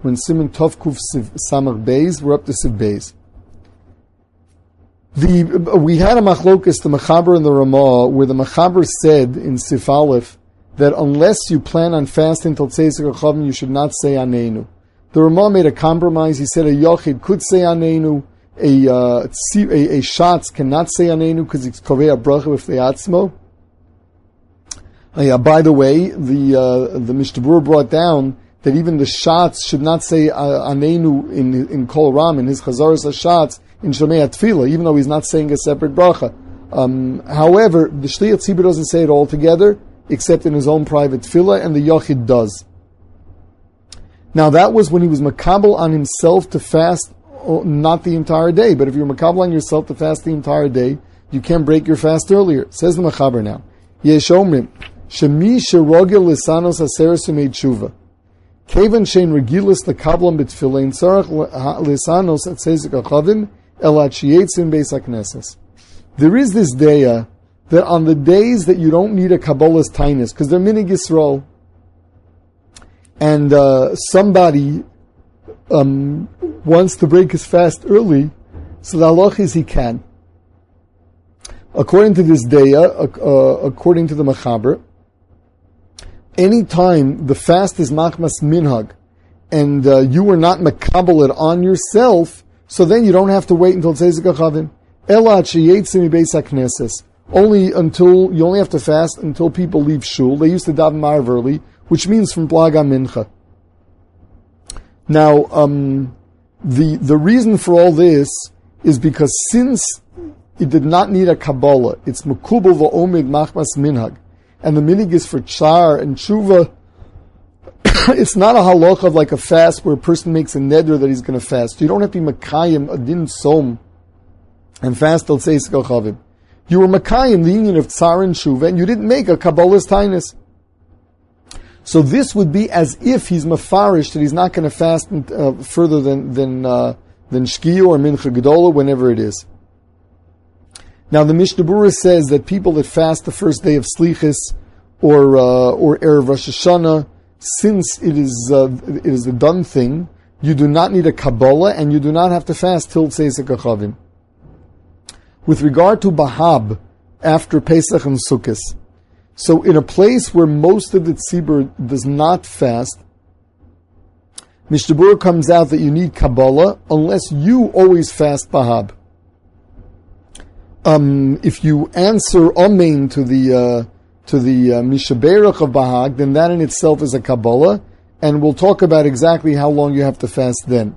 When Siman Tovkuf Samar Beis, we're up to Seif Beis. The, we had a machlokus, the Machaber and the Ramah, where the Machaber said in Sif Aleph that unless you plan on fasting till Achavim, you should not say Anenu. The Ramah made a compromise. He said a Yochid could say Anenu, a, uh, a, a Shatz cannot say Anenu because it's Kovei Bracha with the Atzmo. Uh, by the way, the uh, the Mishtabur brought down that even the Shatz should not say uh, Anenu in in Kol Ram in his Chazaras Shatz in Shomei Tefillah, even though he's not saying a separate bracha. Um, however, the Shliach Tzibur doesn't say it all together, except in his own private tefillah, and the Yochid does. Now that was when he was makabel on himself to fast, oh, not the entire day. But if you're makabel on yourself to fast the entire day, you can break your fast earlier. Says the Machaber now. Yesh omrim, shemi sherogil lisanos aseres made tshuva. Regilis lekablam betfilein tzarach lisanos at sezik. There is this day that on the days that you don't need a Kabbalah's tinus, because they're minig Yisrael, and uh, somebody um, wants to break his fast early, so the halach is he can. According to this daya, uh, uh, according to the Machaber, any time the fast is machmas minhag, and uh, you were not makabel it on yourself, so then you don't have to wait until Tzezik sheyetzim. Only until, you only have to fast until people leave shul. They used to daven marv early, which means from Blaga Mincha. Now, um, the, the reason for all this is because since it did not need a Kabbalah, it's Mekubal va'omid machmas minhag, and the minig is for char and tshuva, it's not a halacha of like a fast where a person makes a neder that he's going to fast. You don't have to be makayim a din som and fast till seis chavim. You were makayim the union of tsar and shuva, and you didn't make a kabbalah's tainus. So this would be as if he's mafarish that he's not going to fast uh, further than than uh, than shkia or mincha gedola, whenever it is. Now the Mishnah Berurah says that people that fast the first day of slichus or uh, or erev Rosh Hashanah, since it is uh, it is a done thing, you do not need a kabbalah and you do not have to fast till Tzeisek Achavim. With regard to Bahab, after Pesach and Sukkot, so in a place where most of the tzibur does not fast, Mishnah comes out that you need Kabbalah unless you always fast Bahab. Um, if you answer Amen to the uh, to the uh, Mishaberach of Bahab, then that in itself is a Kabbalah, and we'll talk about exactly how long you have to fast then.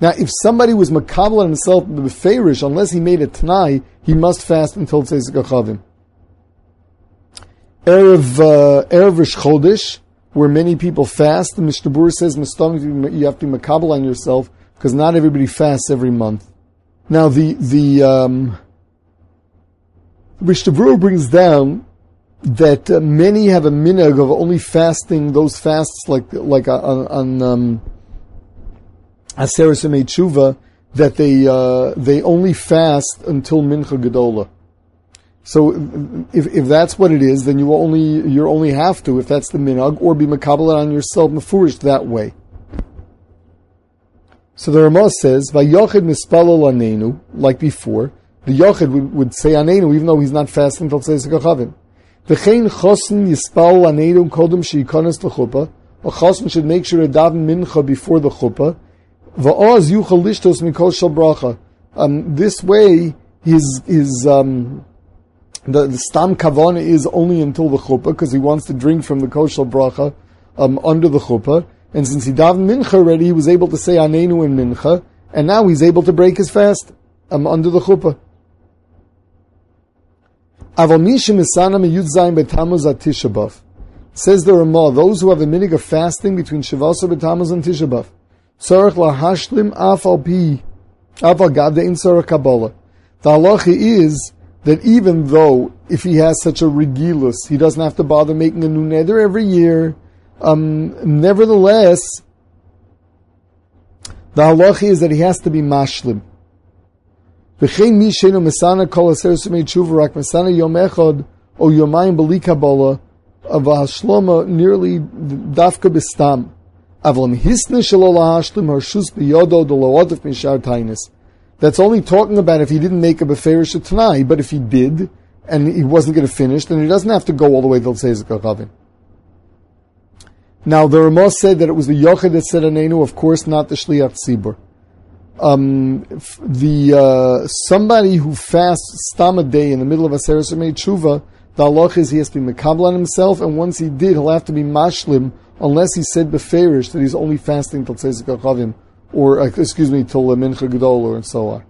Now, if somebody was makabel himself with Ferish, unless he made a Tanai, he must fast until Tzezik Achavim. Erev, uh, Erev Chodesh, where many people fast, the Mishnah says you have to be on yourself, because not everybody fasts every month. Now, the, the, um, Berurah brings down that uh, many have a minhag of only fasting those fasts like like uh, on, on um, Aseres Tshuva that they uh, they only fast until Mincha Gedola. So if, if that's what it is, then you only you only have to if that's the minhag or be makabel on yourself mafurish that way. So the Ramah says, "Vayochid mispalol anenu," like before. The yochid would, would say anenu even though he's not fasting until Tzeizik Achavim. V'chein chosin yispal anedum kodem sheikonis l'chuppah. A chosin should make sure to daven mincha before the chuppah. V'oz yuchal lishtos mikol shal bracha. Um, this way, his his um, the, the stam kavana is only until the chuppah because he wants to drink from the koshal bracha um, under the chuppah. And since he davened mincha already, he was able to say anenu in mincha, and now he's able to break his fast um, under the chuppah. Aval mishim isana miyud betamuz at Tisha Says the Ramah, those who have a minig of fasting between Shavasa betamuz and Tisha B'av. Tzarech lahashlim af al pi, af al gavde in tzarech Kabbalah. The halacha is that even though if he has such a regilus, he doesn't have to bother making a new neder every year. Um, nevertheless, the halacha is that he has to be mashlim. V'chein mi sheinu mesana kol aser sumei tshuva rak mesana yom echad o yomayim b'li kabbalah of hashloma nearly dafka b'stam. Avlam hisne shalola hashlim harshus biyodo doloodif mishar tainis. That's only talking about if he didn't make a beferish tanai, but if he did, and he wasn't going to finish, then he doesn't have to go all the way till Tzezik HaChavim. Now, the Ramah said that it was the Yochid that said Anenu, of course not the Shliach Tzibur. Um, the, uh, somebody who fasts stam a day in the middle of Aseres or Tshuva, the Allah is he has to be Mekabel on himself, and once he did, he'll have to be Mashlim, unless he said Beferish that he's only fasting till Tzezik HaChavim, or, uh, excuse me, till Mincha Gedol, or and so on.